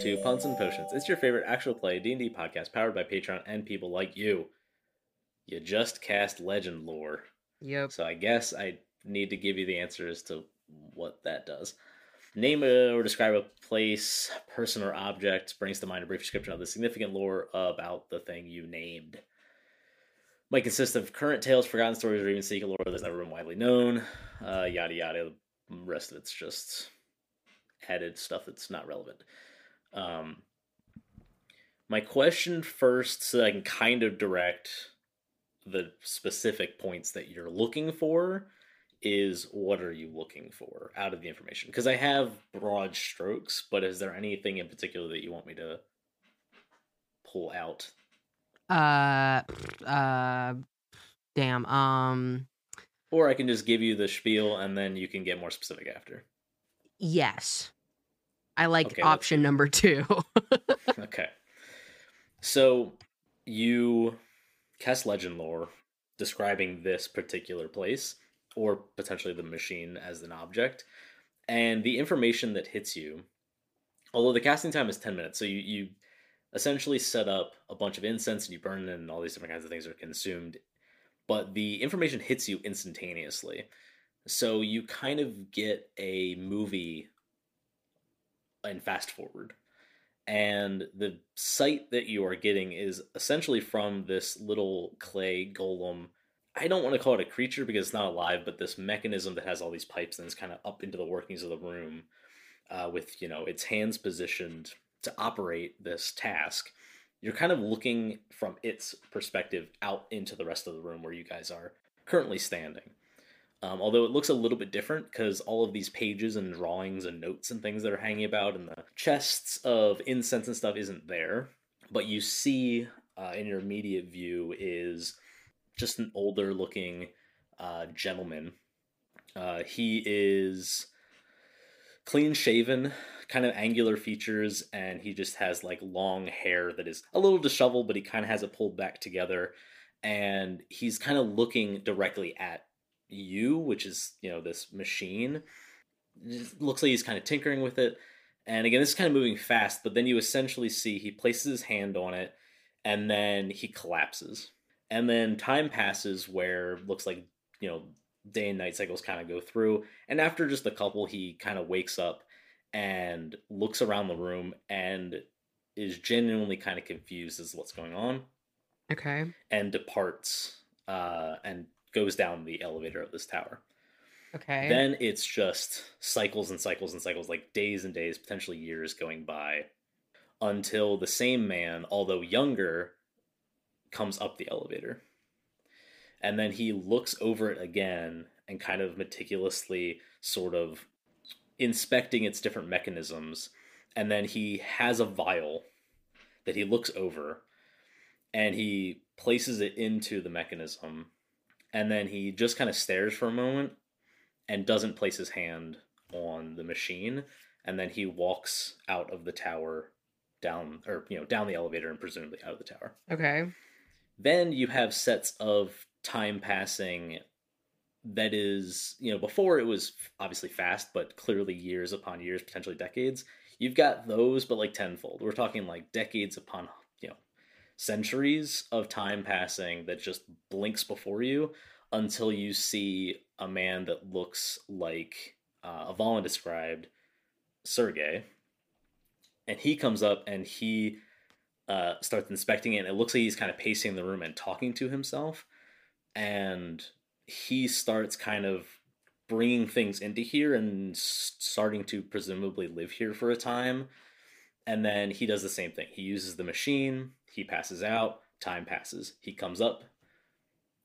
To Puns and Potions. It's your favorite actual play D&D podcast powered by Patreon and people like you. You just cast legend lore. Yep. So I guess I need to give you the answer as to what that does. Name or describe a place, person, or object brings to mind a brief description of the significant lore about the thing you named. Might consist of current tales, forgotten stories, or even secret lore that's never been widely known. Uh, yada yada. The rest of it's just added stuff that's not relevant. Um, my question first, so that I can kind of direct the specific points that you're looking for, is what are you looking for out of the information? Because I have broad strokes, but is there anything in particular that you want me to pull out? Uh, uh, damn. Um, Or I can just give you the spiel and then you can get more specific after. yes. I like Okay, option number two. okay. So you cast legend lore describing this particular place or potentially the machine as an object and the information that hits you although the casting time is 10 minutes so you, you essentially set up a bunch of incense and you burn it and all these different kinds of things are consumed but the information hits you instantaneously so you kind of get a movie and fast forward and the sight that you are getting is essentially from this little clay golem. I don't want to call it a creature because it's not alive, but this mechanism that has all these pipes and is kind of up into the workings of the room, uh, with you know its hands positioned to operate this task. You're kind of looking from its perspective out into the rest of the room where you guys are currently standing. Um, although it looks a little bit different because all of these pages and drawings and notes and things that are hanging about and the chests of incense and stuff isn't there. But you see uh, in your immediate view is just an older looking uh, gentleman. Uh, he is clean shaven, kind of angular features, and he just has like long hair that is a little disheveled, but he kind of has it pulled back together. And he's kind of looking directly at you, which is you know this machine. It looks like he's kind of tinkering with it, and again, this is kind of moving fast. But then you essentially see he places his hand on it, and then he collapses. And then time passes where looks like you know day and night cycles kind of go through, and after just a couple, he kind of wakes up and looks around the room and is genuinely kind of confused as to what's going on okay. and departs uh, and goes down the elevator of this tower. Okay. Then it's just cycles and cycles and cycles, like days and days, potentially years going by, until the same man, although younger, comes up the elevator. And then he looks over it again and kind of meticulously sort of inspecting its different mechanisms. And then he has a vial that he looks over and he places it into the mechanism and then he just kind of stares for a moment and doesn't place his hand on the machine and then he walks out of the tower down or you know down the elevator and presumably out of the tower. Okay. then you have sets of time passing that is you know before it was obviously fast but clearly years upon years potentially decades. You've got those but like tenfold. We're talking like decades upon centuries of time passing that just blinks before you until you see a man that looks like uh, Avalon described Sergey. And he comes up and he uh, starts inspecting it. And it looks like he's kind of pacing the room and talking to himself. And he starts kind of bringing things into here and starting to presumably live here for a time. And then he does the same thing. He uses the machine, he passes out, time passes. He comes up,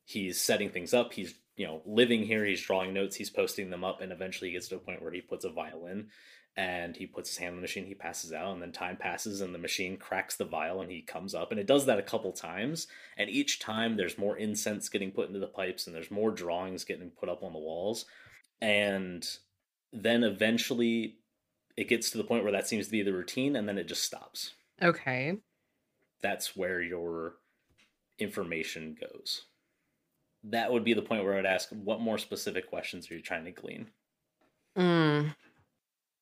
he's setting things up, he's you know living here, he's drawing notes, he's posting them up, and eventually he gets to a point where he puts a violin and he puts his hand on the machine, he passes out, and then time passes and the machine cracks the vial and he comes up. And it does that a couple times, and each time there's more incense getting put into the pipes and there's more drawings getting put up on the walls. And then eventually it gets to the point where that seems to be the routine and then it just stops. Okay. That's where your information goes. That would be the point where I'd ask what more specific questions are you trying to glean? Mm.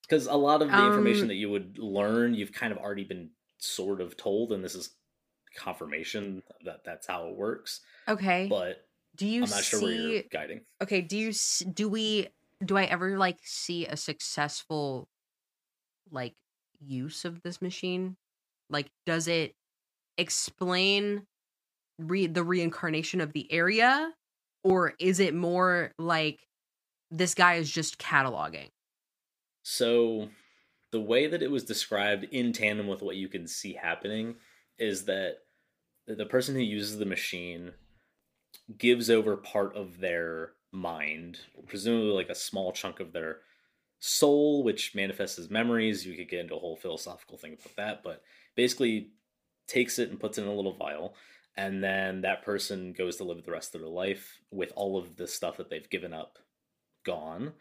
because a lot of the information Um, that you would learn, you've kind of already been sort of told, and this is confirmation that that's how it works. Okay. But do you I'm not sure where you're guiding. Okay, do you do we do I ever like see a successful like use of this machine? Like does it explain re- the reincarnation of the area or is it more like this guy is just cataloging? So, the way that it was described in tandem with what you can see happening is that the the person who uses the machine gives over part of their mind, presumably like a small chunk of their soul, which manifests as memories. You could get into a whole philosophical thing about that, but basically takes it and puts it in a little vial. And then that person goes to live the rest of their life with all of the stuff that they've given up gone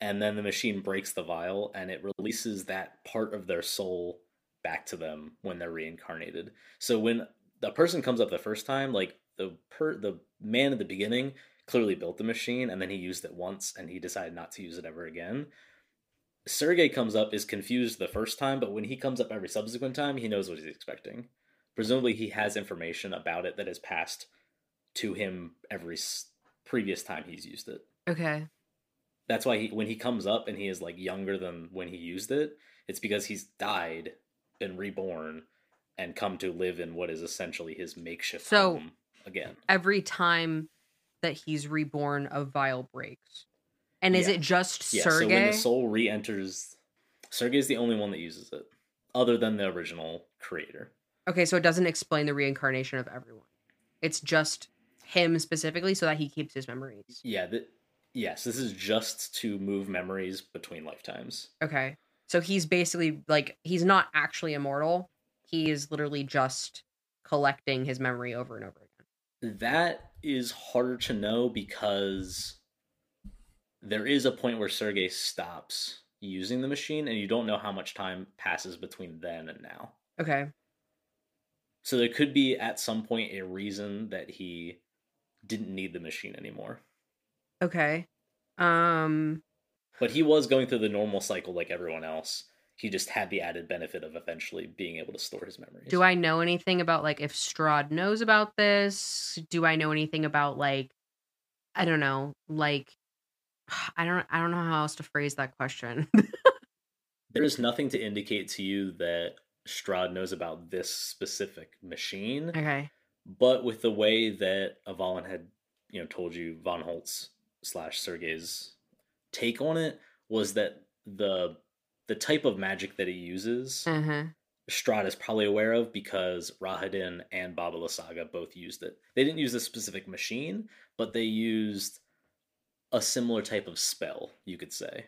and then the machine breaks the vial and it releases that part of their soul back to them when they're reincarnated. So when the person comes up the first time, like the per the man at the beginning clearly built the machine and then he used it once and he decided not to use it ever again. Sergey comes up is confused the first time, but when he comes up every subsequent time, he knows what he's expecting. Presumably, he has information about it that has passed to him every s- previous time he's used it Okay. that's why he when he comes up and he is like younger than when he used it it's because he's died been reborn and come to live in what is essentially his makeshift So- home again Every time that he's reborn a vial breaks. And is Yeah. it just yeah so when the soul re-enters Sergey is the only one that uses it other than the original creator Okay, so it doesn't explain the reincarnation of everyone. It's just him specifically so that he keeps his memories. yeah that yes this is just to move memories between lifetimes Okay. So he's basically like he's not actually immortal. He is literally just collecting his memory over and over again. That is harder to know because there is a point where Sergey stops using the machine, and you don't know how much time passes between then and now. Okay. So there could be at some point a reason that he didn't need the machine anymore. Okay. Um But he was going through the normal cycle like everyone else. He just had the added benefit of eventually being able to store his memories. do I know anything about like if Strahd knows about this? Do I know anything about like I don't know, like I don't I don't know how else to phrase that question. There is nothing to indicate to you that Strahd knows about this specific machine. okay. But with the way that Avalon had, you know, told you Von Holtz slash Sergey's take on it was that the the type of magic that he uses, Uh-huh. Strahd is probably aware of because Rahadin and Baba Lysaga both used it. They didn't use this specific machine, but they used a similar type of spell, you could say.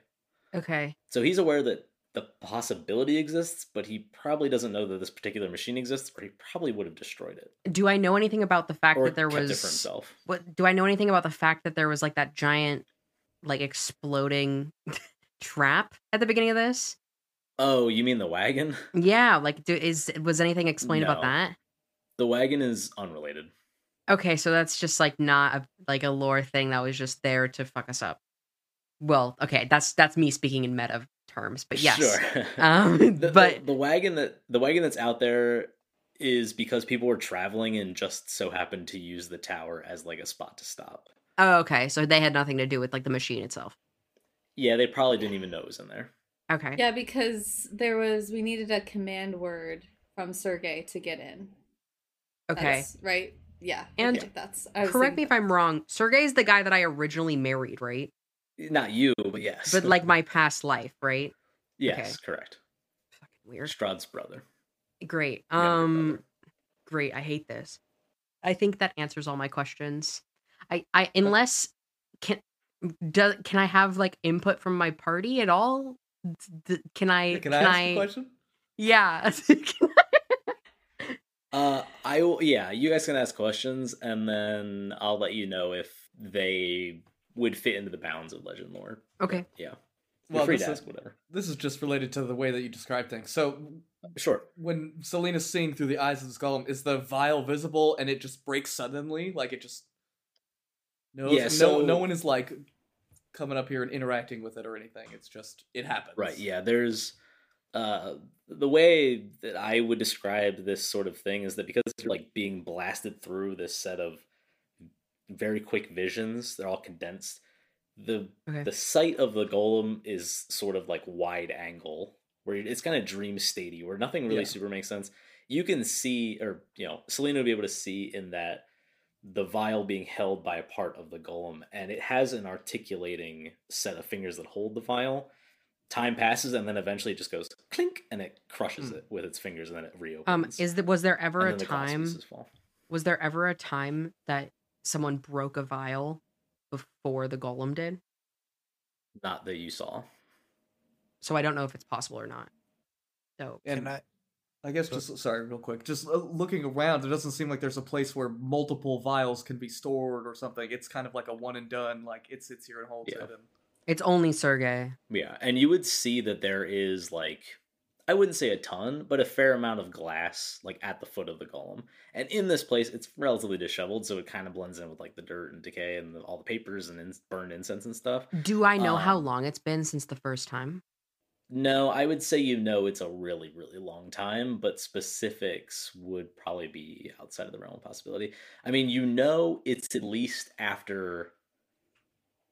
Okay. So he's aware that the possibility exists, but he probably doesn't know that this particular machine exists, or he probably would have destroyed it. Do I know anything about the fact Or that there kept was it for himself. what do I know anything about the fact that there was like that giant like exploding trap at the beginning of this? Oh, you mean the wagon? Yeah, like do, is was anything explained about that? The wagon is unrelated. Okay, so that's just like not a, like a lore thing that was just there to fuck us up. Well, okay, that's that's me speaking in meta terms, but yes. Sure. Um, the, the- but the, wagon that the wagon that's out there is because people were traveling and just so happened to use the tower as like a spot to stop. oh, okay, so they had nothing to do with like the machine itself. Yeah, they probably didn't even know it was in there. Okay. Yeah, because there was we needed a command word from Sergey to get in. Okay. That's right. Yeah. And okay, that's I Correct me if I'm wrong. Sergey's the guy that I originally married, right? Not you, but yes. But like my past life, right? yes, okay. correct. Fucking weird. Strahd's brother. Great. Um brother. great. I hate this. I think that answers all my questions. I I unless can do, can I have like input from my party at all? D- can I Can I ask a question? Yeah. Uh, I will. Yeah, you guys can ask questions, and then I'll let you know if they would fit into the bounds of legend lore. okay. Yeah, Well, you're free this to is- ask whatever. This is just related to the way that you describe things. So Sure. when Selena's seeing through the eyes of the golem, is the vial visible and it just breaks suddenly? Like it just no Yeah, no no one is like coming up here and interacting with it or anything. It's just it happens. Right. Yeah. There's uh the way that I would describe this sort of thing is that because you're like being blasted through this set of very quick visions, they're all condensed. The Okay. the sight of the golem is sort of like wide angle, where it's kind of dream statey, where nothing really Yeah. super makes sense. You can see, or you know, Selena would be able to see in that the vial being held by a part of the golem, and it has an articulating set of fingers that hold the vial. Time passes, and then eventually it just goes clink, and it crushes Hmm. it with its fingers, and then it reopens. Um, is that was there ever and a then the time? Was there ever a time that someone broke a vial before the golem did? Not that you saw. So I don't know if it's possible or not. So And Can I? I guess just sorry, real quick. Just uh, looking around, it doesn't seem like there's a place where multiple vials can be stored or something. It's kind of like a one and done. Like it sits here and holds Yeah. it. And it's only Sergey. Yeah, and you would see that there is like I wouldn't say a ton, but a fair amount of glass like at the foot of the golem. And in this place, it's relatively disheveled, so it kind of blends in with like the dirt and decay and the, all the papers and in, burned incense and stuff. Do I know how Um, long it's been since the first time? No, I would say you know it's a really, really long time, but specifics would probably be outside of the realm of possibility. I mean, you know it's at least after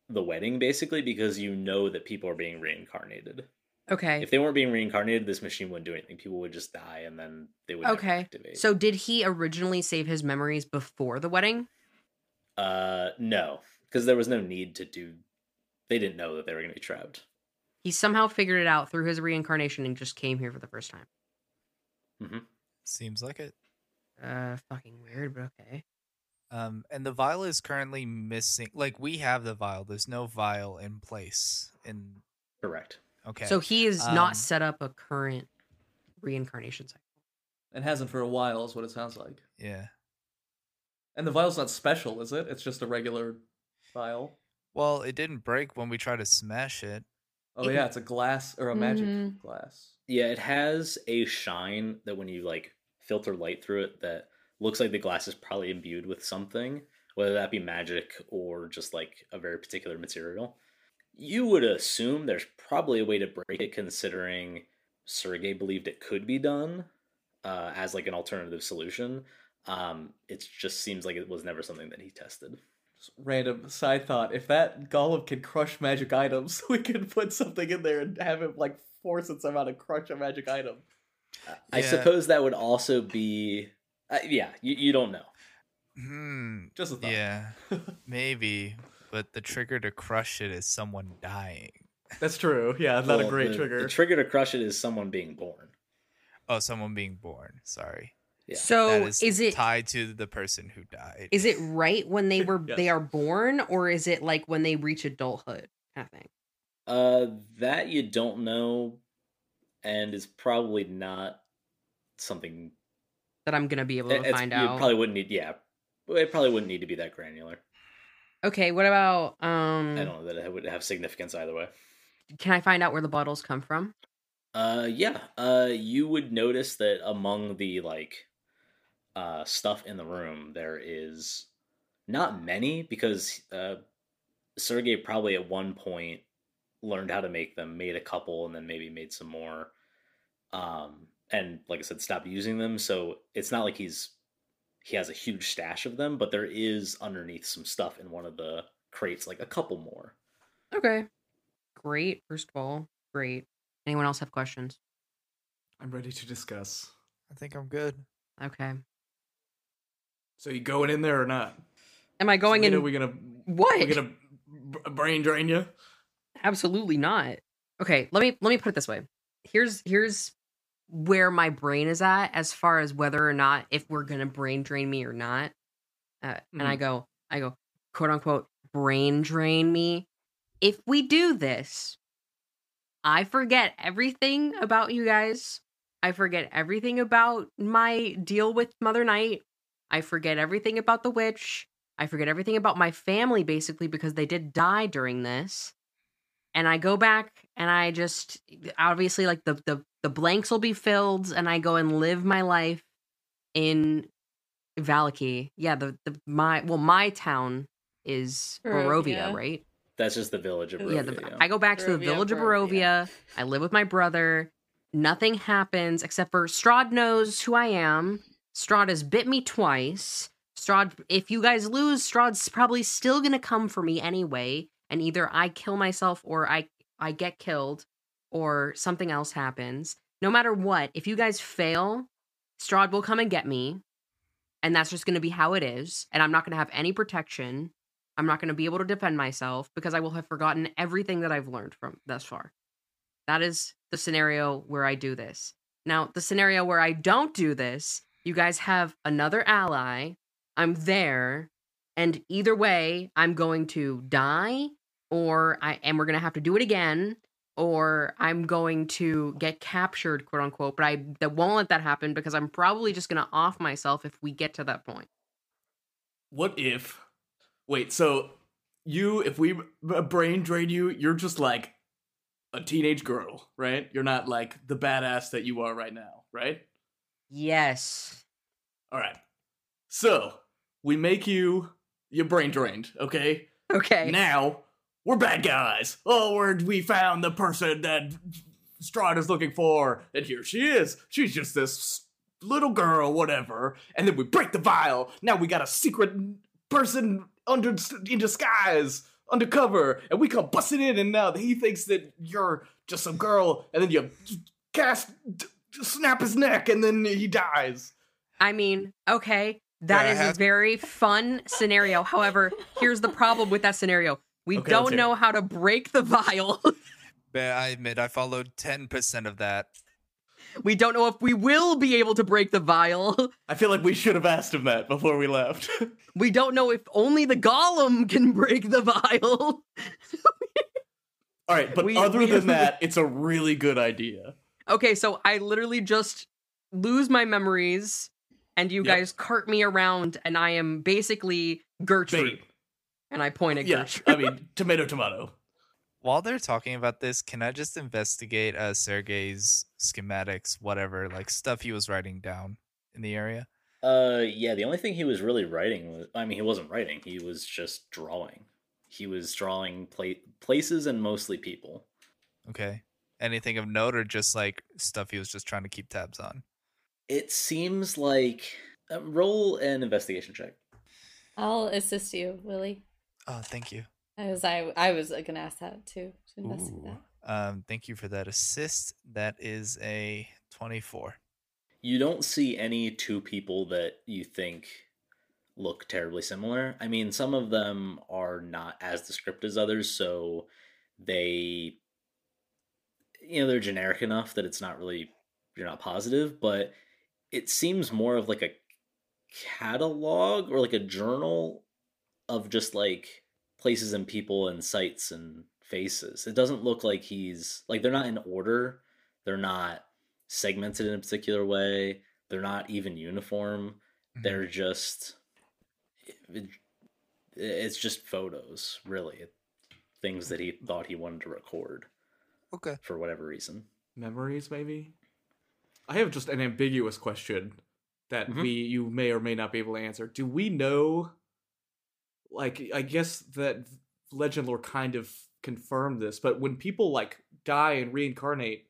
the wedding, basically, because you know that people are being reincarnated. Okay. If they weren't being reincarnated, this machine wouldn't do anything. People would just die, and then they would Okay. activate. So did he originally save his memories before the wedding? uh, no, because there was no need to do. They didn't know that they were going to be trapped. He somehow figured it out through his reincarnation and just came here for the first time. Mhm. Seems like it. Uh, fucking weird, but okay. Um, and the vial is currently missing. Like we have the vial. There's no vial in place. In Correct. okay. So he is Um, not set up a current reincarnation cycle. and hasn't for a while, is what it sounds like. yeah. And the vial's not special, is it? It's just a regular vial. Well, it didn't break when we tried to smash it. Oh yeah, it's a glass or a magic Mhm. glass. Yeah, it has a shine that when you like filter light through it, that looks like the glass is probably imbued with something, whether that be magic or just like a very particular material. You would assume there's probably a way to break it, considering Sergey believed it could be done uh, as like an alternative solution. Um, it just seems like it was never something that he tested. Just random side thought: if that golem can crush magic items, we could put something in there and have it like force it somehow to crush a magic item. I suppose that would also be, uh, yeah, you, you don't know. Hmm. Just a thought. Yeah. Maybe. But the trigger to crush it is someone dying. That's true. Yeah, not a great the- trigger. The trigger to crush it is someone being born. Oh, someone being born. Sorry. Yeah. So that is, is, it tied to the person who died? is it right when they were Yes. they are born, or is it like when they reach adulthood kind of thing? Uh, that you don't know, and is probably not something. That I'm gonna be able to it's- find you out. probably wouldn't need. Yeah, it probably wouldn't need to be that granular. Okay, what about um? I don't know that it would have significance either way. Can I find out where the bottles come from? Uh, yeah. Uh, you would notice that among the like, uh, stuff in the room, there is not many because uh, Sergey probably at one point learned how to make them, made a couple, and then maybe made some more. Um, and like I said, stopped using them. So it's not like he's he has a huge stash of them, but there is underneath some stuff in one of the crates, like a couple more. Okay, great. First of all, great. Anyone else have questions? I'm ready to discuss. I think I'm good. Okay. So you going in there or not? Am I going Selena, in? We gonna what? Are we gonna b- brain drain you? Absolutely not. Okay, let me let me put it this way. Here's here's where my brain is at as far as whether or not if we're gonna brain drain me or not. Uh, And I go, I go, quote unquote, brain drain me. If we do this, I forget everything about you guys. I forget everything about my deal with Mother Night. I forget everything about the witch. I forget everything about my family, basically, because they did die during this and I go back and I just obviously like the the the blanks will be filled and I go and live my life in Vallaki. Yeah, the the my well my town is Barovia, Barovia. right? That's just the village of Barovia. yeah, the, I go back to the Barovia, village of Barovia. Barovia. I live with my brother. Nothing happens except for Strahd knows who I am. Strahd has bit me twice. Strahd, if you guys lose, Strahd's probably still gonna come for me anyway, and either I kill myself or I I get killed, or something else happens. No matter what, if you guys fail, Strahd will come and get me, and that's just gonna be how it is. And I'm not gonna have any protection. I'm not going to be able to defend myself because I will have forgotten everything that I've learned from thus far. That is the scenario where I do this. Now, the scenario where I don't do this, you guys have another ally. I'm there, and either way, I'm going to die, or I and we're going to have to do it again, or I'm going to get captured, quote unquote. But I that won't let that happen because I'm probably just going to off myself if we get to that point. What if? Wait, so you, if we brain drain you, you're just like a teenage girl, right? You're not like the badass that you are right now, right? Yes. All right. So we make you your brain drained, okay? Okay. Now we're bad guys. Oh, we're, we found the person that Strahd is looking for, and here she is. She's just this little girl, whatever. And then we break the vial. Now we got a secret person under in disguise, undercover, and we come busting in, and now he thinks that you're just some girl, and then you cast snap his neck, and then he dies. I mean, okay, that Yeah, is a very fun scenario. However, here's the problem with that scenario. We Okay, don't know how to break the vial. I admit I followed ten percent of that. we don't know if we will be able to break the vial. I feel like we should have asked him that before we left. We don't know if only the golem can break the vial. All right, but We- other we- than that, it's a really good idea. Okay, so I literally just lose my memories and you Yep. guys cart me around and I am basically Gertrude. Bait. And I point at Yeah, Gertrude. I mean, tomato, tomato. While they're talking about this, can I just investigate uh Sergey's schematics, whatever, like stuff he was writing down in the area? Uh, yeah. The only thing he was really writing was, I mean, he wasn't writing. He was just drawing. He was drawing pla- places and mostly people. Okay. Anything of note or just like stuff he was just trying to keep tabs on? It seems like uh, roll an investigation check. I'll assist you, Willie. Oh, thank you. As I I was gonna ask that too to investigate that. Um, thank you for that assist. That is a twenty-four. You don't see any two people that you think look terribly similar. I mean, some of them are not as descriptive as others, so they you know, they're generic enough that it's not really you're not positive, but it seems more of like a catalog or like a journal of just like places and people and sites and faces. It doesn't look like he's like they're not in order. They're not segmented in a particular way. They're not even uniform. Mhm. They're just it, it's just photos, really. Things that he thought he wanted to record Okay. for whatever reason. Memories, maybe. I have just an ambiguous question that Mhm. we you may or may not be able to answer. Do we know? Like, I guess that legend lore kind of confirmed this, but when people like die and reincarnate,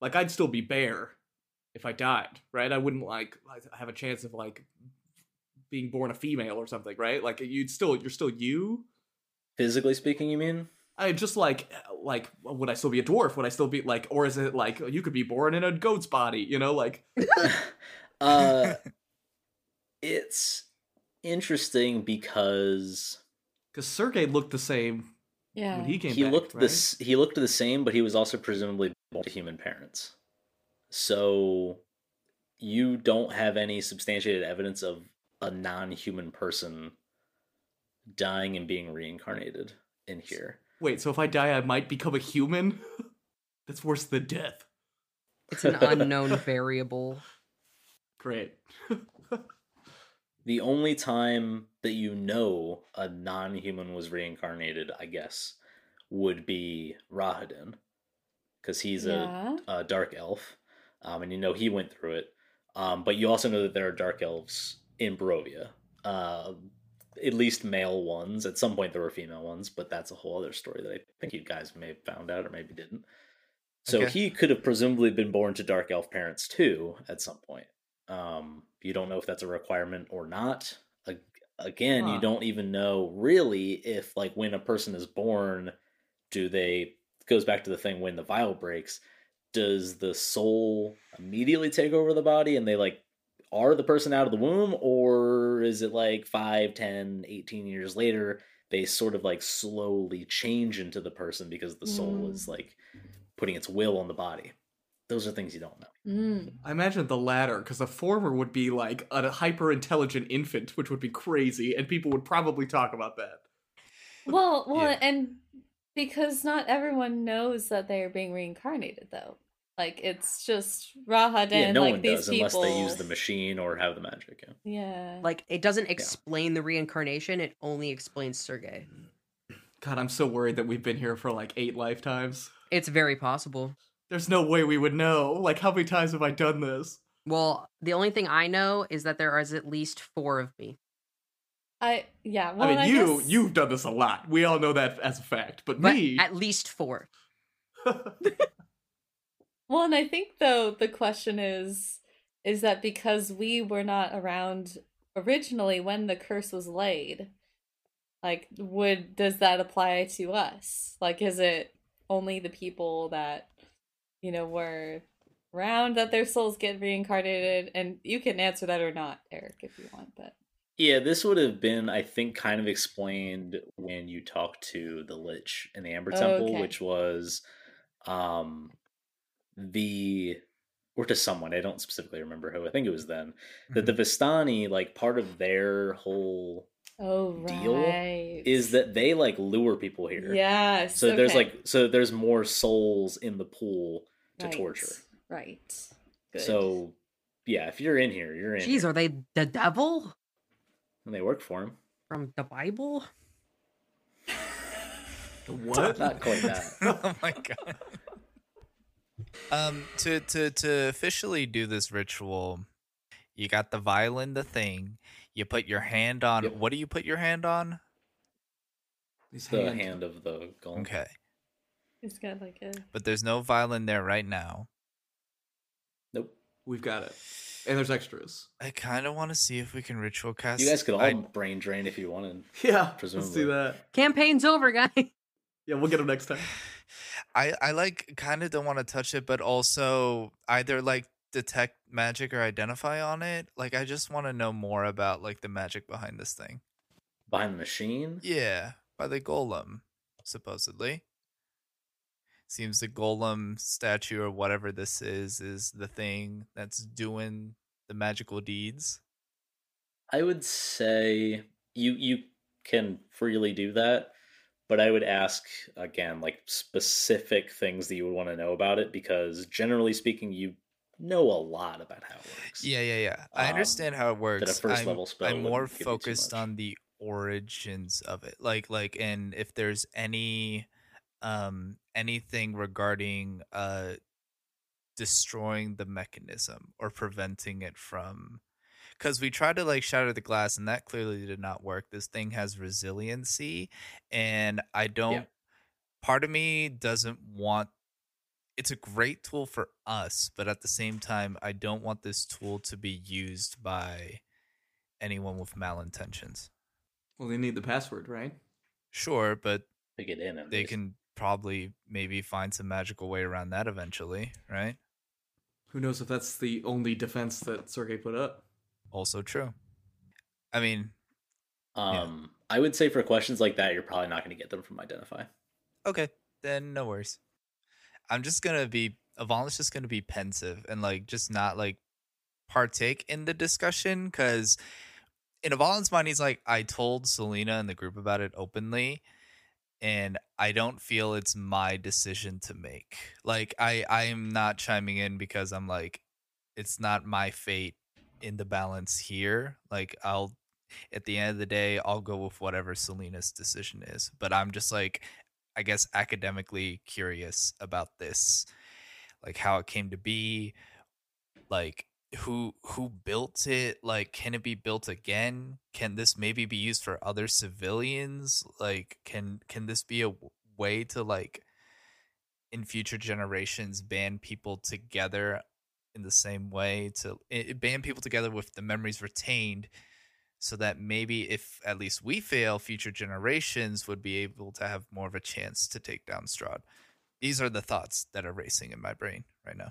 like I'd still be Bear if I died, right? I wouldn't like have a chance of like being born a female or something, right? Like you'd still you're still you. Physically speaking, you mean? I just like like would I still be a dwarf? Would I still be like, or is it like you could be born in a goat's body? You know, like uh it's interesting because because Sergey looked the same Yeah. when he came he back. looked right? this he looked the same, but he was also presumably born to human parents. So you don't have any substantiated evidence of a non-human person dying and being reincarnated in here. Wait, so if I die, I might become a human? That's worse than death. It's an unknown variable. Great. The only time that you know a non-human was reincarnated, I guess, would be Rahadin, because he's yeah. a, a dark elf, um, and you know he went through it. Um, but you also know that there are dark elves in Barovia. Uh, at least male ones. At some point, there were female ones, but that's a whole other story that I think you guys may have found out or maybe didn't. So Okay. he could have presumably been born to dark elf parents too at some point. Um, you don't know if that's a requirement or not. Again, Huh. you don't even know really if like when a person is born, do they goes back to the thing when the vial breaks, does the soul immediately take over the body and they like are the person out of the womb or is it like 5 10 18 years later they sort of like slowly change into the person because the soul Mm. is like putting its will on the body those are things you don't know Mm. I imagine the latter, because the former would be like a hyper intelligent infant, which would be crazy, and people would probably talk about that. Well, well, Yeah. and because not everyone knows that they are being reincarnated, though. Like it's just Rahad yeah and no like one these does people. unless they use the machine or have the magic yeah. Yeah. Like it doesn't explain the reincarnation; it only explains Sergey. God, I'm so worried that we've been here for like eight lifetimes. It's very possible. There's no way we would know. Like, how many times have I done this? Well, the only thing I know is that there is at least four of me. I yeah. Well, I mean, I you guess- you've done this a lot. We all know that as a fact. But, But me, at least four. Well, and I think though the question is is that because we were not around originally when the curse was laid, like would does that apply to us? Like is it only the people that you know were around that their souls get reincarnated and you can answer that or not, Eric, if you want, but Yeah, this would have been, I think, kind of explained when you talked to the Lich in the Amber Temple, Okay. which was um the or to someone, I don't specifically remember who, I think it was then, that the Vistani, like part of their whole oh Deal right. is that they like lure people here. Yes. So there's like so there's more souls in the pool to Right, torture. Right. Good. So yeah, if you're in here, you're in. Jeez, here. are they the devil and they work for him. from the Bible? The what? Not quite that. oh my god. Um, to to to officially do this ritual, you got the violin, the thing. You put your hand on. Yep. What do you put your hand on? His the hand. hand of the golem. Okay, He's got like a but there's no violin there right now. Nope. We've got it. And there's extras. I kind of want to see if we can ritual cast. You guys could all I- brain drain if you wanted. Yeah, Presumably. let's Presumably. do that. Campaign's over, guys. Yeah, we'll get him next time. I I like kind of don't want to touch it, but also either like detect magic or identify on it. Like I just want to know more about like the magic behind this thing. Behind the machine? Yeah, by the golem, supposedly. Seems the golem statue or whatever this is is the thing that's doing the magical deeds. I would say you you can freely do that, but I would ask again like specific things that you would want to know about it because generally speaking you know a lot about how it works. Yeah, yeah, yeah. I Um, understand how it works. first I'm, level spell I'm more wouldn't give you too focused on the origins of it. Like like and if there's any um anything regarding uh destroying the mechanism or preventing it from because we tried to like shatter the glass and that clearly did not work this thing has resiliency and i don't part of me doesn't want it's a great tool for us but at the same time i don't want this tool to be used by anyone with malintentions Well, they need the password, right? sure but To get in they least. can probably maybe find some magical way around that eventually right Who knows if that's the only defense that Sergey put up? also true i mean Um I would say for questions like that you're probably not going to get them from identify. Okay, then no worries. I'm just gonna be Avalon's just gonna be pensive and like just not like partake in the discussion because in Avalon's mind he's like, I told Selena and the group about it openly, and I don't feel it's my decision to make. Like I I am not chiming in because I'm like, it's not my fate in the balance here. Like I'll at the end of the day, I'll go with whatever Selena's decision is. But I'm just like, I guess, academically curious about this, like how it came to be, like who who built it like can it be built again? Can this maybe be used for other civilians? Like can can this be a way to like in future generations band people together in the same way to i- band people together with the memories retained so that maybe if at least we fail future generations would be able to have more of a chance to take down strahd these are the thoughts that are racing in my brain right now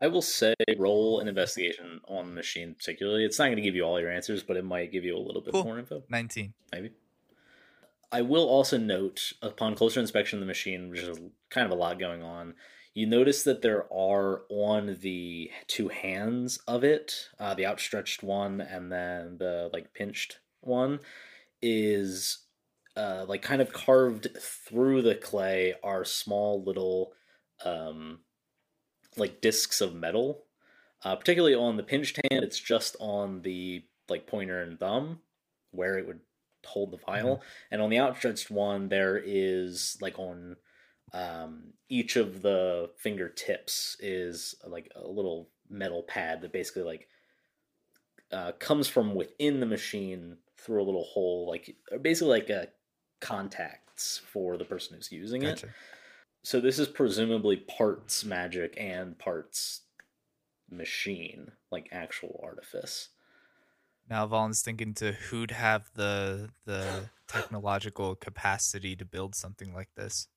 I will say roll an investigation on the machine particularly. It's not going to give you all your answers, but it might give you a little bit Cool. more info. 19 maybe. I will also note, upon closer inspection of the machine, which is kind of a lot going on, you notice that there are on the two hands of it, uh, the outstretched one and then the like pinched one, is uh, like kind of carved through the clay are small little um, like discs of metal. Uh, particularly on the pinched hand, it's just on the like pointer and thumb where it would hold the vial, and on the outstretched one, there is like on um, each of the fingertips is like a little metal pad that basically like uh, comes from within the machine through a little hole, like basically like a contacts for the person who's using it. So this is presumably parts magic and parts machine, like actual artifice. Now Valen's thinking to who'd have the the technological capacity to build something like this.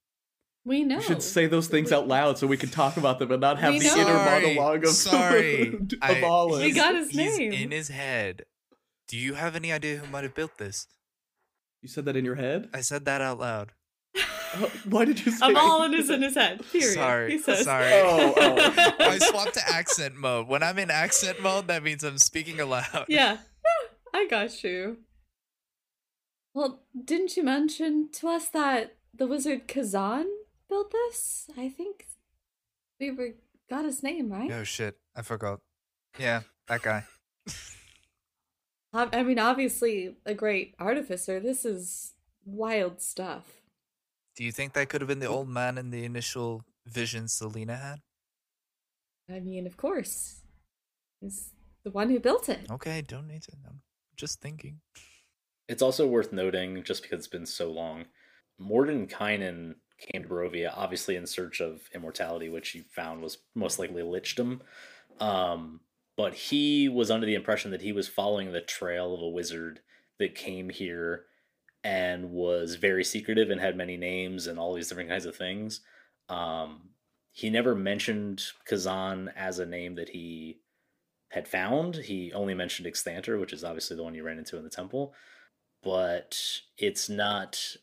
We know. You should say those things out loud so we can talk about them and not have We the know. inner Sorry, monologue of sorry. of I- Olive. You got his he's name. in his head. Do you have any idea who might have built this? You said that in your head? I said that out loud. Oh, why did you say I'm all in his in his head. Period. Sorry, He says. sorry. Oh, oh. I swapped to accent mode. When I'm in accent mode, that means I'm speaking aloud. yeah, I got you. Well, didn't you mention to us that the wizard Kazan built this? I think we were got his name right. Oh shit, I forgot. Yeah, that guy. I I mean, obviously a great artificer. This is wild stuff. Do you think that could have been the old man in the initial vision Selena had? I mean, of course, he's the one who built it. Okay, don't need to. I'm just thinking. It's also worth noting, just because it's been so long, Mordenkainen came to Barovia obviously in search of immortality, which he found was most likely lichdom. Um, but he was under the impression that he was following the trail of a wizard that came here and was very secretive and had many names and all these different kinds of things. Um, he never mentioned Kazan as a name that he had found. He only mentioned Exethanter, which is obviously the one you ran into in the temple. But it's not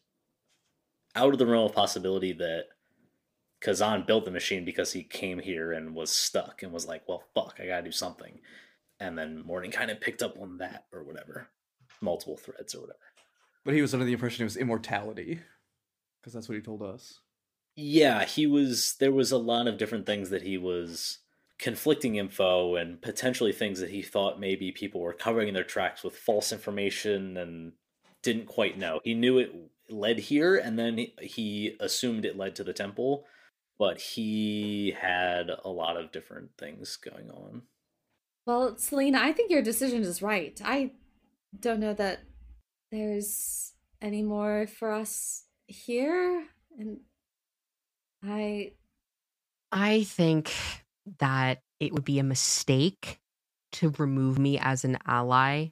out of the realm of possibility that Kazan built the machine because he came here and was stuck and was like, well, fuck, I gotta do something. And then Morning kind of picked up on that or whatever. Multiple threads or whatever. But he was under the impression it was immortality. Because that's what he told us. Yeah, he was. There was a lot of different things that he was conflicting info and potentially things that he thought maybe people were covering in their tracks with false information and didn't quite know. He knew it led here, and then he, he assumed it led to the temple, but he had a lot of different things going on. Well, Selena, I think your decision is right. I don't know that there's any more for us here, and I I think that it would be a mistake to remove me as an ally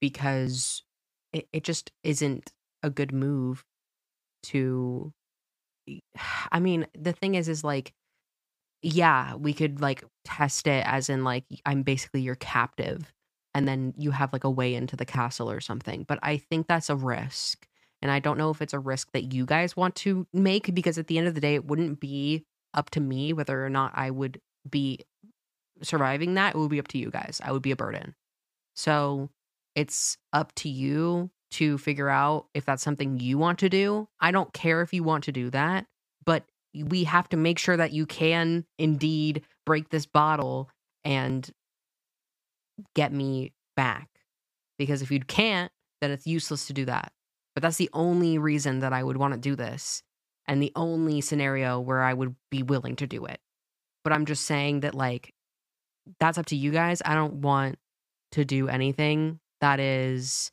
because it, it just isn't a good move to I mean, the thing is is like yeah, we could like test it as in like I'm basically your captive and then you have like a way into the castle or something. But I think that's a risk. And I don't know if it's a risk that you guys want to make because at the end of the day, it wouldn't be up to me whether or not I would be surviving that. It would be up to you guys. I would be a burden. So it's up to you to figure out if that's something you want to do. I don't care if you want to do that, but we have to make sure that you can indeed break this bottle and get me back. Because if you can't, then it's useless to do that. But that's the only reason that I would want to do this and the only scenario where I would be willing to do it. But I'm just saying that, like, that's up to you guys. I don't want to do anything that is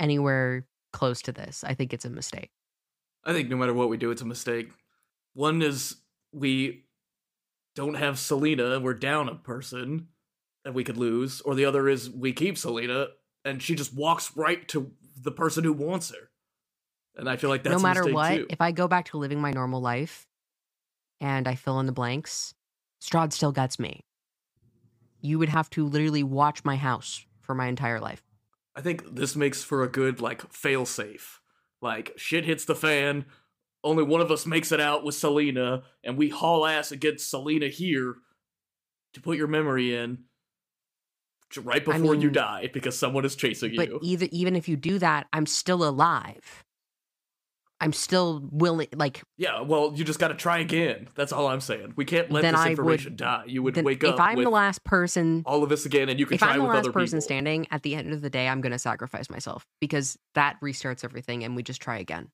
anywhere close to this. I think it's a mistake. I think no matter what we do, it's a mistake. One is we don't have Selena we're down a person and we could lose, or the other is we keep Selena and she just walks right to the person who wants her. And I feel like that's no a matter what, too. if I go back to living my normal life and I fill in the blanks, Strahd still gets me. You would have to literally watch my house for my entire life. I think this makes for a good like fail safe. Like shit hits the fan, only one of us makes it out with Selena, and we haul ass against Selena here to put your memory in right I before you die because someone is chasing But you. either even if you do that, I'm still alive. I'm still willing like yeah, well, you just got to try again. That's all I'm saying. We can't let this I would- information die. You would wake if up If I'm the last person all of this again, and you can if try I'm the last person people. standing, at the end of the day, I'm going to sacrifice myself because that restarts everything, and we just try again.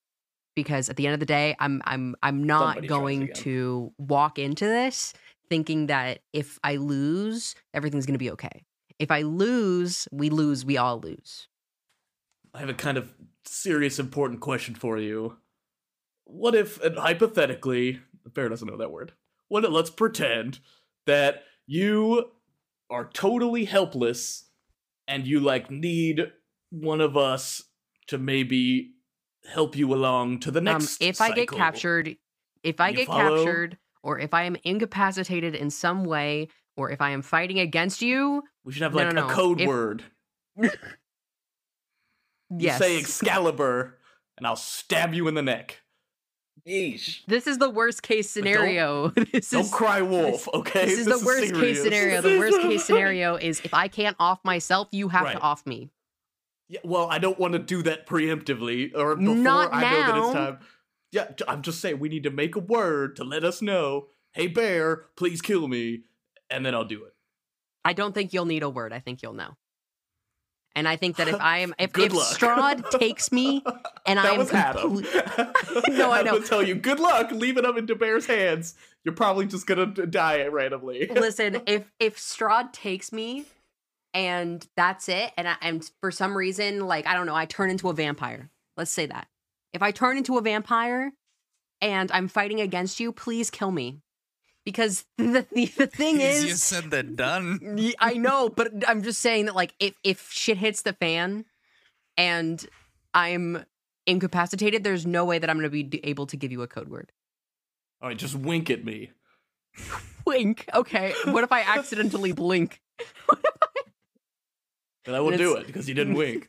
Because at the end of the day, I'm I'm I'm not Somebody going to walk into this thinking that if I lose, everything's going to be okay. If I lose, we lose. We all lose. I have a kind of serious, important question for you. What if, and hypothetically, Bear doesn't know that word. What if, let's pretend that you are totally helpless and you like need one of us to maybe help you along to the Um, next if I get captured, if I You get follow? captured, or if I am incapacitated in some way, or if I am fighting against you, we should have No, like no, a no. code If- word. You say Excalibur, and I'll stab you in the neck. Yeesh. this is the worst case But don't- scenario. this Don't is cry wolf, okay? This is the worst case scenario. The worst case scenario is if I can't off myself, you have Right. to off me. Yeah, well, I don't want to do that preemptively or before Not I know that it's time. Yeah, I'm just saying we need to make a word to let us know. Hey, bear, please kill me, and then I'll do it. I don't think you'll need a word. I think you'll know. And I think that if I am if, if. Strahd takes me and I am complete- No, I know. tell you, good luck. Leave it up into bear's hands. You're probably just gonna die randomly. listen, if if Strahd takes me and that's it, and I, and for some reason, like I don't know, I turn into a vampire. Let's say that. If I turn into a vampire and I'm fighting against you, please kill me. Because the the, the thing Easier is you said than done. I know, but I'm just saying that like if if shit hits the fan and I'm incapacitated, there's no way that I'm going to be able to give you a code word. All right, just wink at me. wink. Okay. What if I accidentally blink? Then I will do it because you didn't wink.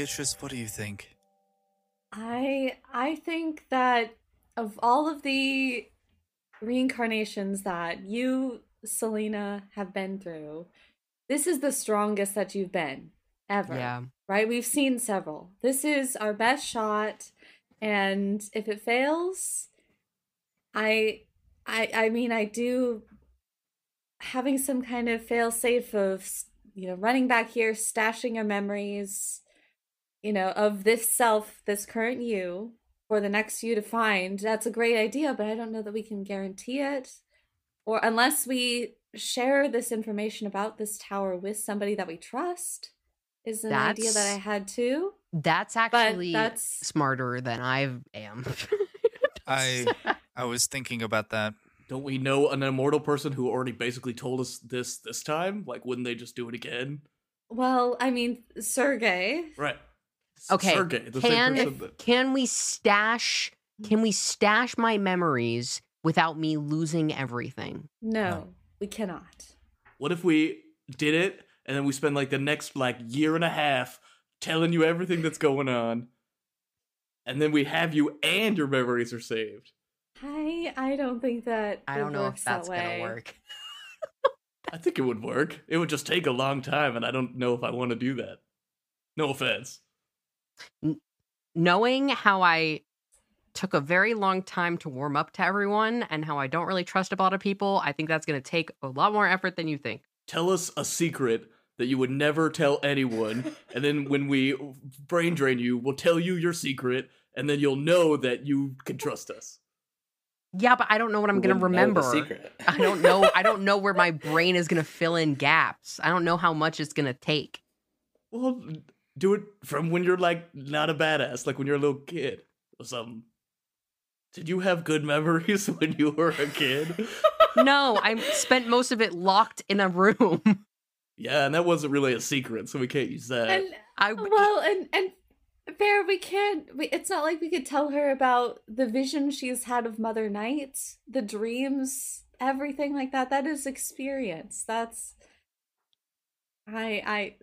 Beatrice, what do you think? I I think that of all of the reincarnations that you, Selena, have been through, this is the strongest that you've been ever. Yeah. Right? We've seen several. This is our best shot, and if it fails, I I I mean I do having some kind of fail safe of you know running back here, stashing your memories, you know, of this self, this current you, for the next you to find. That's a great idea, but I don't know that we can guarantee it. Or unless we share this information about this tower with somebody that we trust, is an idea that I had too. That's actually that's smarter than I am. I I was thinking about that. Don't we know an immortal person who already basically told us this this time? Like, wouldn't they just do it again? well, I mean, Sergey. Right. Okay, Sergey, the can same can we stash can we stash my memories without me losing everything? No, we cannot. What if we did it and then we spend like the next like year and a half telling you everything that's going on, and then we have you and your memories are saved? I I don't think that I don't know if works that that's gonna work. I think it would work. It would just take a long time, and I don't know if I want to do that. No offense. Knowing how I took a very long time to warm up to everyone and how I don't really trust a lot of people, I think that's gonna take a lot more effort than you think. Tell us a secret that you would never tell anyone, and then when we brain drain you, we'll tell you your secret, and then you'll know that you can trust us. Yeah, but I don't know what I'm gonna wouldn't know the remember. secret. I don't know. I don't know where my brain is gonna fill in gaps. I don't know how much it's gonna take. Well, do it from when you're like not a badass, like when you're a little kid or something. Did you have good memories when you were a kid? No, I spent most of it locked in a room. yeah, and that wasn't really a secret, so we can't use that. And I uh, well, and and Bear, we can't. We, it's not like we could tell her about the vision she's had of Mother Night, the dreams, everything like that. That is experience. That's. I I.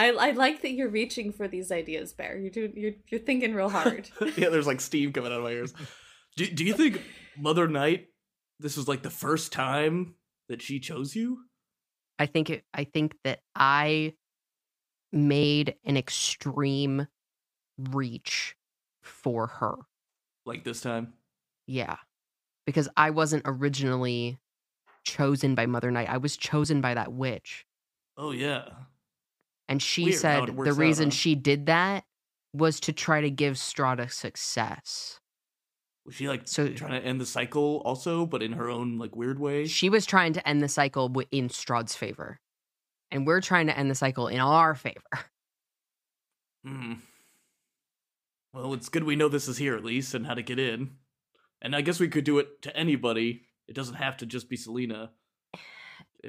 I, I like that you're reaching for these ideas, Bear. You're doing you're you're thinking real hard. yeah, there's like steam coming out of my ears. Do, do you think Mother Night, this was like the first time that she chose you? I think it, I think that I made an extreme reach for her. Like this time? Yeah. Because I wasn't originally chosen by Mother Night. I was chosen by that witch. Oh, yeah. And she Weird said the works out, reason huh? she did that was to try to give Strata success. Was she like So- trying to end the cycle also, but in her own like weird way? She was trying to end the cycle in Strahd's favor. And we're trying to end the cycle in our favor. Hmm. Well, it's good we know this is here at least and how to get in. And I guess we could do it to anybody. It doesn't have to just be Selena.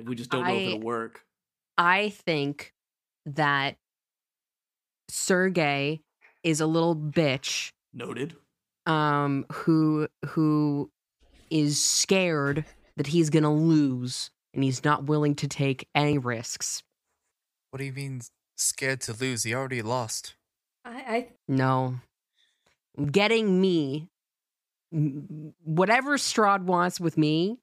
We just don't know if it'll work. I think that Sergey is a little bitch Noted. um who who is scared that he's going to lose and he's not willing to take any risks. What do you mean scared to lose? He already lost. I, I No. Getting me whatever Strahd wants with me,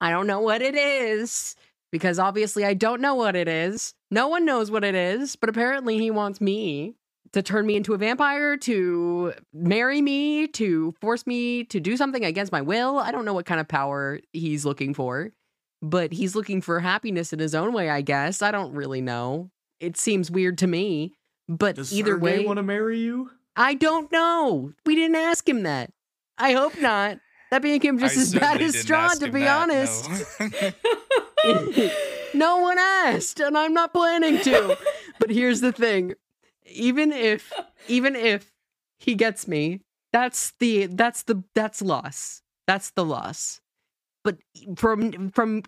I don't know what it is because obviously I don't know what it is. No one knows what it is, but apparently he wants me to turn me into a vampire, to marry me, to force me to do something against my will. I don't know what kind of power he's looking for, but he's looking for happiness in his own way, I guess. I don't really know. It seems weird to me, but Does either Sergey way, want to marry you? I don't know. We didn't ask him that. I hope not. That him just I as bad as Strahd, to be that, honest. no. no one asked, and I'm not planning to. but here's the thing: even if, even if he gets me, that's the that's the that's loss. That's the loss. But from from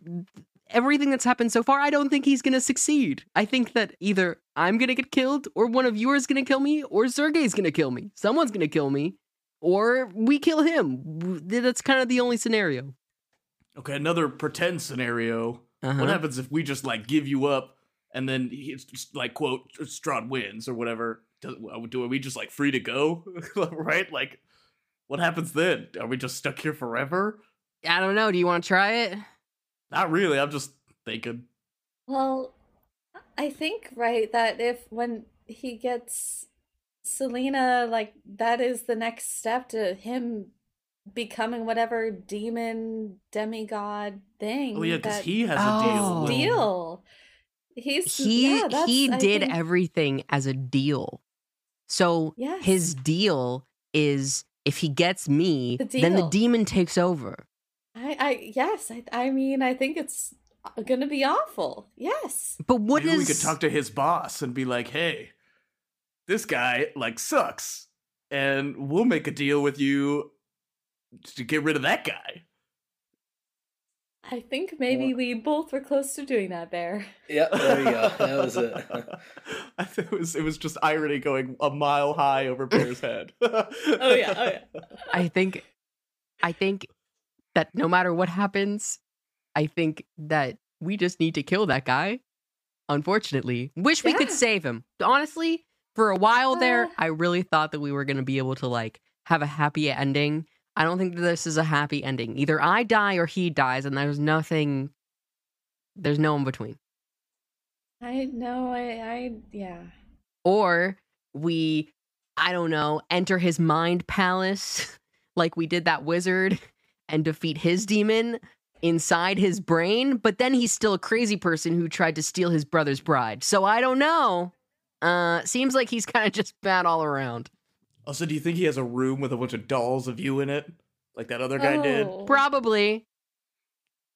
everything that's happened so far, I don't think he's gonna succeed. I think that either I'm gonna get killed, or one of you is gonna kill me, or Sergey's gonna kill me. Someone's gonna kill me, or we kill him. That's kind of the only scenario. Okay, another pretend scenario. Uh-huh. What happens if we just like give you up and then he's just like quote Strahd wins or whatever. Do, do are we just like free to go, right? Like, what happens then? Are we just stuck here forever? I don't know. Do you want to try it? Not really. I'm just thinking. Well, I think right that if when he gets Selena, like that is the next step to him becoming whatever demon demigod thing. Oh yeah, because he has a Oh. deal. with- deal. He's He yeah, he did think- everything as a deal. So Yes. his deal is if he gets me, The then the demon takes over. I, I yes, I, I mean, I think it's gonna be awful. Yes. But what is Maybe we could talk to his boss and be like, "Hey, this guy like sucks, and we'll make a deal with you to get rid of that guy." I think maybe we both were close to doing that, Bear. Yeah, there you go. That was it. I think it was it was just irony going a mile high over Bear's head. Oh yeah, oh yeah. I think I think that no matter what happens, I think that we just need to kill that guy. Unfortunately, wish we could save him. Honestly, for a while there. I really thought that we were going to be able to like have a happy ending. I don't think that this is a happy ending. Either I die or he dies, and there's nothing. There's no in between. I know. I, I yeah. or we i don't know enter his mind palace like we did that wizard and defeat his demon inside his brain but then he's still a crazy person who tried to steal his brother's bride so i don't know uh seems like he's kind of just bad all around also, do you think he has a room with a bunch of dolls of you in it, like that other guy did? Oh, probably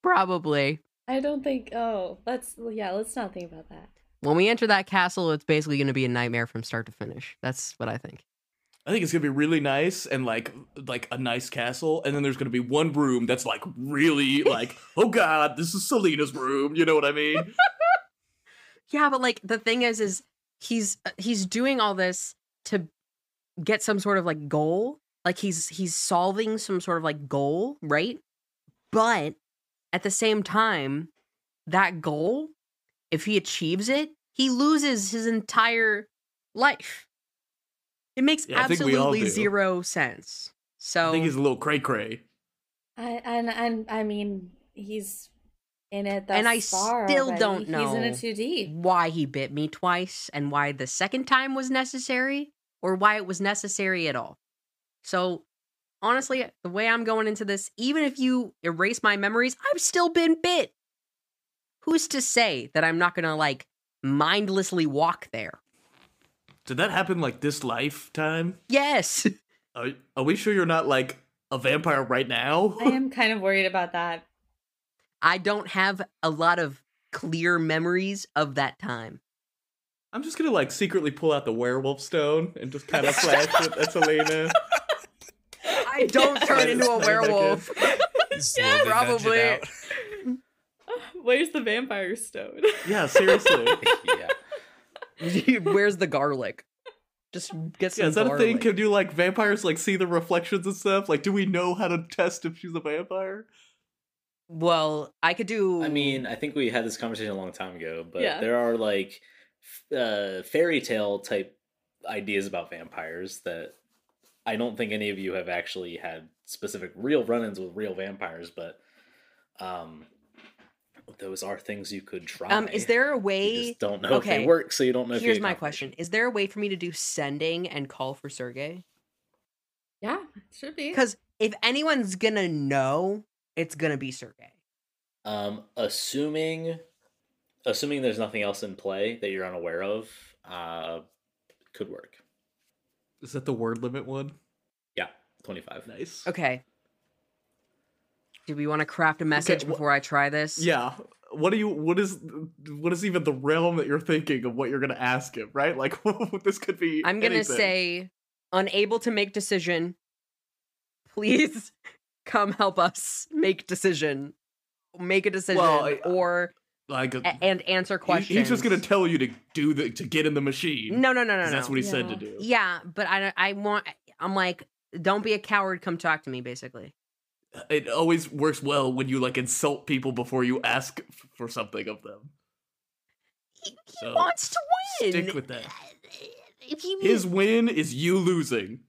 probably I don't think. Oh, let's yeah. Let's not think about that. when we enter that castle it's basically going to be a nightmare from start to finish that's what i think I think it's gonna be really nice and like like a nice castle, and then there's gonna be one room that's like really like, oh god, this is Selena's room. You know what I mean? Yeah, but like the thing is, is he's uh, he's doing all this to get some sort of like goal. Like he's he's solving some sort of like goal, right? But at the same time, that goal, if he achieves it, he loses his entire life. It makes Yeah, I think we all absolutely zero sense. So I think he's a little cray cray. I and and I mean he's in it. Thus And I far still already. don't know He's in know it too deep. why he bit me twice and why the second time was necessary or why it was necessary at all. So, honestly, the way I'm going into this, even if you erase my memories, I've still been bit. Who's to say that I'm not going to like mindlessly walk there? Did that happen like this lifetime? Yes. Are, are we sure you're not like a vampire right now? I am kind of worried about that. I don't have a lot of clear memories of that time. I'm just gonna like secretly pull out the werewolf stone and just kind of flash it at Selena. I don't turn into a werewolf. Slowly nudge it probably. Where's the vampire stone? Yeah, seriously. yeah. Where's the garlic? Just get some Yeah, is that a thing? Can do like vampires like see the reflections and stuff? Like, do we know how to test if she's a vampire? Well, I could do. I mean, I think we had this conversation a long time ago, but Yeah. there are like uh, fairy tale type ideas about vampires that I don't think any of you have actually had specific real run-ins with real vampires, but um, those are things you could try. um, is there a You way? just don't know if okay, they work, so you don't know. Here's get my question: Is there a way for me to do sending and call for Sergey? yeah, should be. Because if anyone's gonna know, it's gonna be Sergey. Um, assuming, assuming there's nothing else in play that you're unaware of, uh, could work. Is that the word limit one? Yeah, twenty-five. Nice. Okay. Do we want to craft a message wh- before I try this? Yeah. What do you? What is? What is even the realm that you're thinking of what you're gonna ask him? Right? Like this could be. I'm gonna anything. say, unable to make decision. Please come help us make decision. Make a decision Well, I- uh, or like a- uh, and answer he- questions. he's just gonna tell you to do the to get in the machine. No, no, no, no, 'cause no. That's what he said to do. Yeah, but I I want I'm like don't be a coward, come talk to me basically. Uh, it always works well when you like insult people before you ask for something of them. he So, wants to win. Stick with that. If he His win is you losing.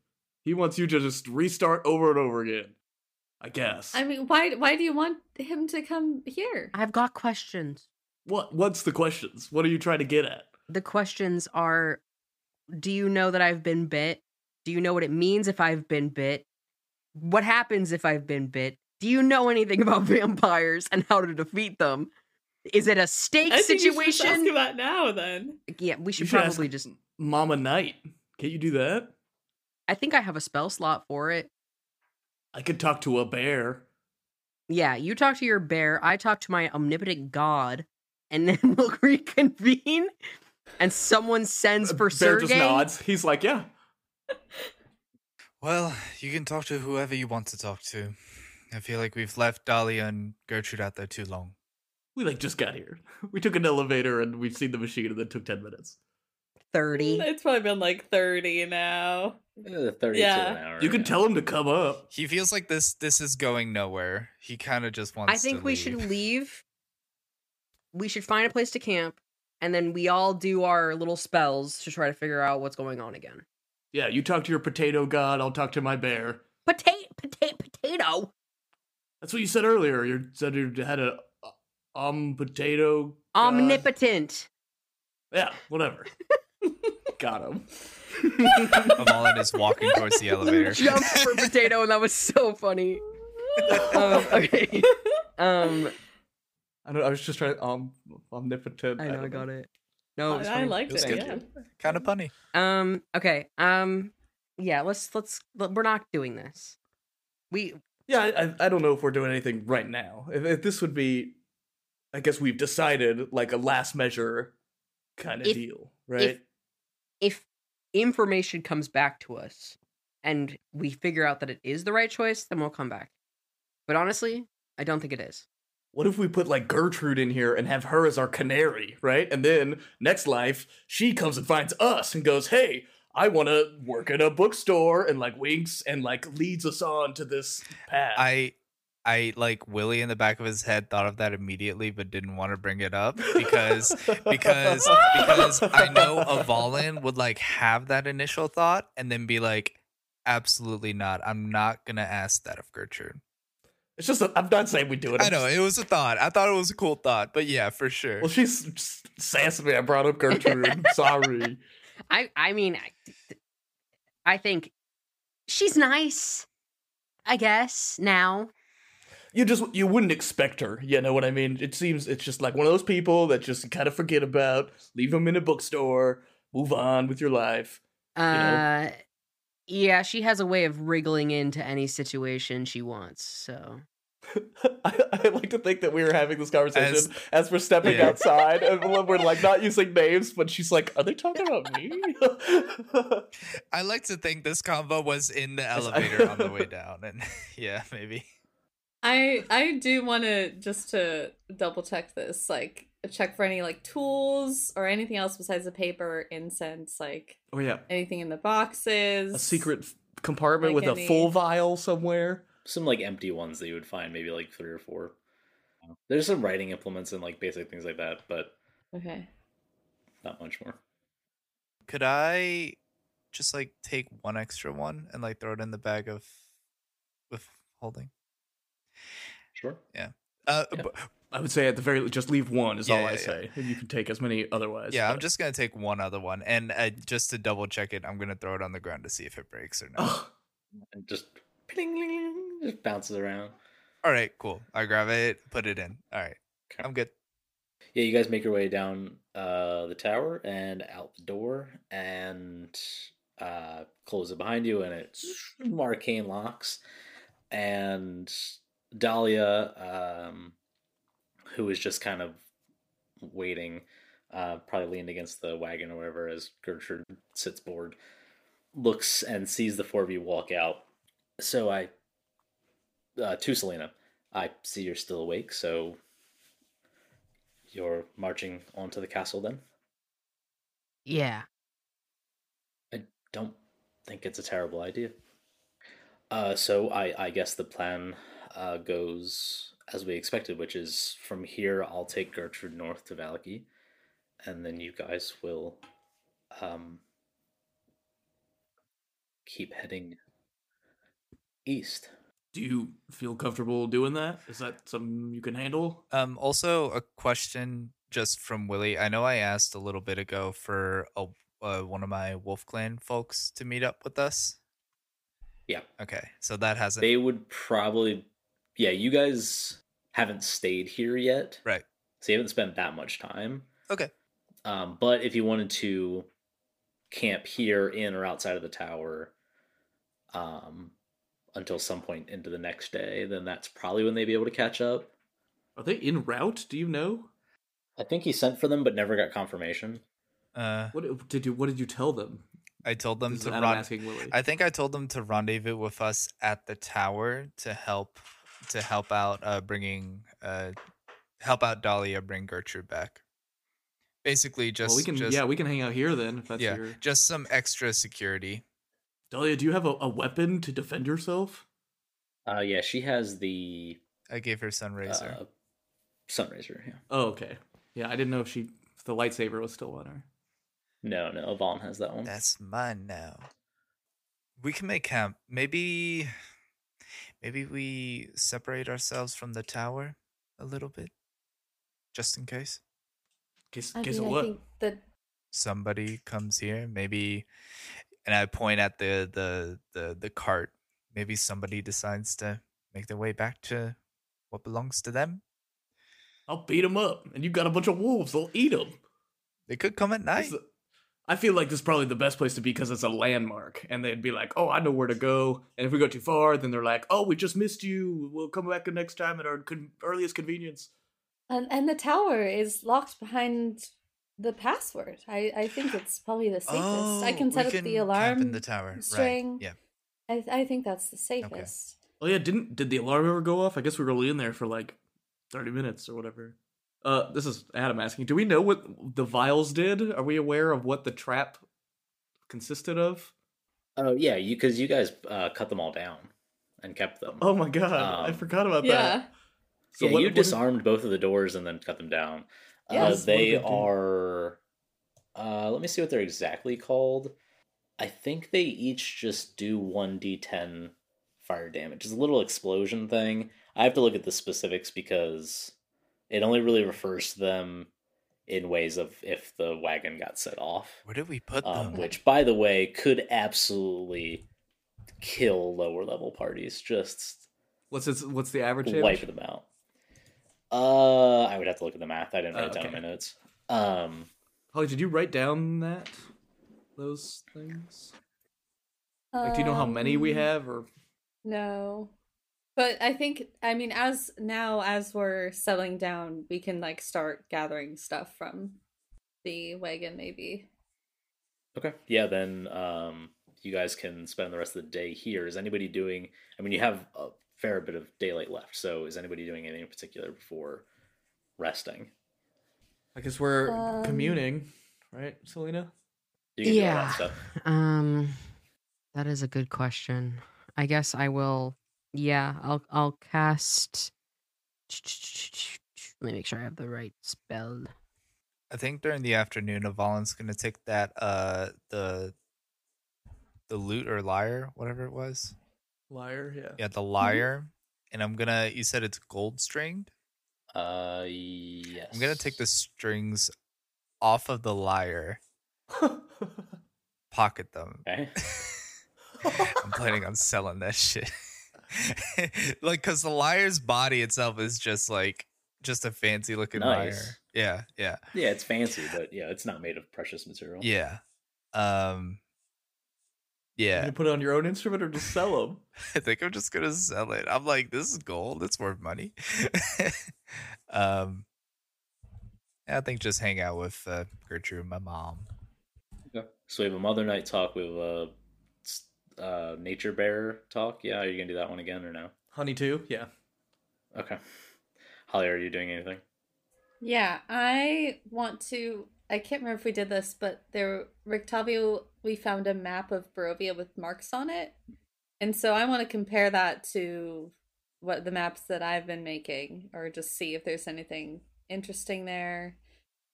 He wants you to just restart over and over again. I guess. I mean, why why do you want him to come here? I've got questions. what? What's the questions? What are you trying to get at? The questions are Do you know that I've been bit? Do you know what it means if I've been bit? What happens if I've been bit? Do you know anything about vampires and how to defeat them? Is it a stake I think you should ask situation? about now then. Yeah, we should should probably just. Mama Night. Can't you do that? I think I have a spell slot for it. I could talk to a bear. Yeah, you talk to your bear. I talk to my omnipotent god, and then we'll reconvene. And someone sends uh, for bear just nods. He's like, yeah. Well, you can talk to whoever you want to talk to. I feel like we've left Dahlia and Gertrude out there too long. We like just got here. We took an elevator and we've seen the machine and it took ten minutes. Thirty. It's probably been like thirty now. Uh, 32 Yeah. an hour. You can tell him to come up. He feels like this this is going nowhere. He kind of just wants to. I think to we leave. should leave. We should find a place to camp, and then we all do our little spells to try to figure out what's going on again. Yeah, you talk to your potato god. I'll talk to my bear. Potato, potato, potato. That's what you said earlier. You said you had a um potato. god. Omnipotent. Yeah, whatever. got him. Avalon is walking towards the elevator. Jumped for potato, and that was so funny. Um, okay. Um, I don't. I was just trying. Um, omnipotent. I know I don't got it. No, it was I, I liked It was it. Yeah. kind of funny. Um. Okay. Um. Yeah. Let's. Let's. We're not doing this. We. Yeah, I, I- I don't know if we're doing anything right now. If, if this would be, I guess we've decided like a last measure kind of If- deal, right? If information comes back to us, and we figure out that it is the right choice, then we'll come back. But honestly, I don't think it is. what if we put like Gertrude in here and have her as our canary, right? And then next life, she comes and finds us and goes, "Hey, I want to work in a bookstore," and like winks and like leads us on to this path. I I like Willie in the back of his head thought of that immediately but didn't want to bring it up because because because I know Avalon would like have that initial thought and then be like absolutely not. I'm not going to ask that of Gertrude. it's just i I'm not saying we do it. I I'm know just- it was a thought. I thought it was a cool thought, but yeah, for sure. Well, she's s- sassing me. I brought up Gertrude. Sorry. I. I mean, I, I think she's nice. I guess now. You just you wouldn't expect her you know what i mean it seems it's just like one of those people that just kind of forget about leave them in a bookstore move on with your life Uh. Yeah, she has a way of wriggling into any situation she wants. So I, I like to think that we were having this conversation as, As- we're stepping Yeah. outside and we're like not using names but she's like are they talking about me I like to think this combo was in the elevator on the way down and yeah, maybe. I I do want to just to double check this, like check for any like tools or anything else besides the paper, incense, like oh yeah anything in the boxes. a secret f- compartment Like with any- a full vial somewhere Some like empty ones that you would find, maybe like three or four. There's some writing implements and like basic things like that, but Okay. not much more. Could I just like take one extra one and like throw it in the bag of with holding? Sure. Yeah. Uh, Yeah. b- i would say at the very just leave one is Yeah, all yeah, i yeah. say and you can take as many otherwise yeah, I'm just gonna take one other one, and uh, just to double check it, I'm gonna throw it on the ground to see if it breaks or not. Ugh. And just pling, ling, ling, just bounces around. All right, cool. I grab it, put it in. All right, Okay. I'm good. Yeah, you guys make your way down uh, the tower and out the door and uh, close it behind you, and it arcane locks. And Dahlia, um, who is just kind of waiting, uh, probably leaned against the wagon or whatever, as Gertrude sits bored, looks and sees the four of you walk out. So I, uh, to Selena, I see you're still awake, so you're marching onto the castle then? yeah, I don't think it's a terrible idea. Uh, so I, I guess the plan uh, goes as we expected, which is from here I'll take Gertrude north to Vallaki, and then you guys will um, keep heading east. Do you feel comfortable doing that? Is that something you can handle? Um, also a question just from Willie. I know I asked a little bit ago for a uh, one of my Wolf Clan folks to meet up with us. Yeah. Okay, so that hasn't They would probably, yeah. You guys haven't stayed here yet, right. so you haven't spent that much time. Okay. Um, but if you wanted to camp here, in or outside of the tower, um, until some point into the next day, then that's probably when they'd be able to catch up. Are they en route? Do you know? I think he sent for them, but never got confirmation. Uh, What did you What did you tell them? I told them This to Adam run. I think I told them to rendezvous with us at the tower to help to help out uh bringing uh help out Dahlia bring Gertrude back. Basically just well, we can. just, yeah, we can hang out here then. If that's yeah, your. just some extra security. Dahlia, do you have a, a weapon to defend yourself? Uh, yeah, she has the I gave her Sunraiser. uh, Sunraiser. Yeah. Oh, okay. Yeah, I didn't know if she if the lightsaber was still on her. No, no, Vaughn has that one. That's mine now. We can make camp. Maybe maybe we separate ourselves from the tower a little bit. Just in case. Case, I case mean, of I what? think that somebody comes here maybe and i point at the the the, the cart maybe somebody decides to make their way back to what belongs to them I'll beat them up, and you got a bunch of wolves. They'll eat them. they could come at night I feel like this is probably the best place to be because it's a landmark, and they'd be like, "Oh, I know where to go." And if we go too far, then they're like, "Oh, we just missed you. We'll come back next time at our con- earliest convenience." and and the tower is locked behind the password. I I think it's probably the safest. I Oh, can set we up the camp alarm in the tower string. right yeah I I think that's the safest. Oh yeah, didn't did the alarm ever go off? I guess we were only in there for like thirty minutes or whatever. Uh, this is Adam asking. Do we know what the vials did? Are we aware of what the trap consisted of? Oh yeah, you because you guys uh, cut them all down and kept them. Oh my god, I Um, forgot about Yeah. that. So yeah, what- you what did- disarmed both of the doors and then cut them down. Yes. Uh, they What did they do? are. Uh, let me see what they're exactly called. I think they each just do one d10 fire damage. It's a little explosion thing. I have to look at the specifics because it only really refers to them in ways of if the wagon got set off. where did we put Um, them which, by the way, could absolutely kill lower level parties. Just What's its, what's the average wipe damage? them out. Uh, I would have to look at the math. I didn't write Oh, it down in my notes. Um, Holly, did you write down that those things? Like, do you know how many we Um, have, or No. But I think I mean as now as we're settling down, we can like start gathering stuff from the wagon maybe. okay, yeah. Then um, you guys can spend the rest of the day here. Is anybody doing? I mean, you have a fair bit of daylight left. So, is anybody doing anything in particular before resting? I guess we're Um, communing, right, Selena? You can do all Yeah. that stuff. Um, that is a good question. I guess I will. Yeah, I'll I'll cast. Let me make sure I have the right spell. i think during the afternoon avalon's gonna take that uh the the lute or lyre whatever it was Liar, yeah. yeah the lyre and i'm gonna you said it's gold stringed Uh, yes. i'm gonna take the strings off of the lyre pocket them Okay. I'm planning on selling that shit. like, cause the lyre's body itself is just like just a fancy looking Nice. lyre. Yeah, yeah, Yeah, it's fancy, but yeah, it's not made of precious material. yeah. Um, yeah. You put it on your own instrument or just sell them? I think I'm just gonna sell it. I'm like, this is gold. It's worth money. um, I think just hang out with uh, Gertrude, my mom. Okay. So we have a Mother Night talk. A s- uh, Nature Bear talk. Yeah, are you gonna do that one again or no? Honey too, yeah. Okay. Holly, are you doing anything? Yeah, I want to. I can't remember if we did this, but there, Rictavio, we found a map of Barovia with marks on it, and so I want to compare that to what the maps that I've been making, or just see if there's anything interesting there.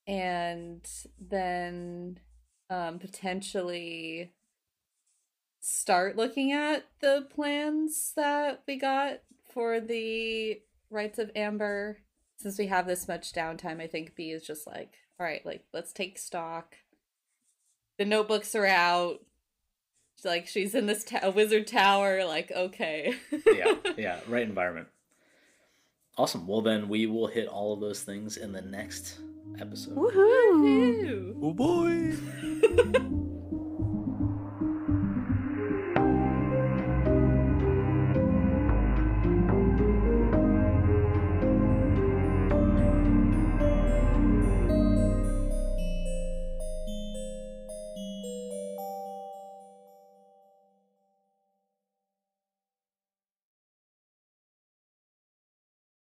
and then um, potentially start looking at the plans that we got for the rights of amber since we have this much downtime i think b is just like all right like let's take stock the notebooks are out like she's in this ta- wizard tower like okay yeah, yeah, right environment. Awesome. Well, then we will hit all of those things in the next episode. Woohoo! Woohoo. Oh boy.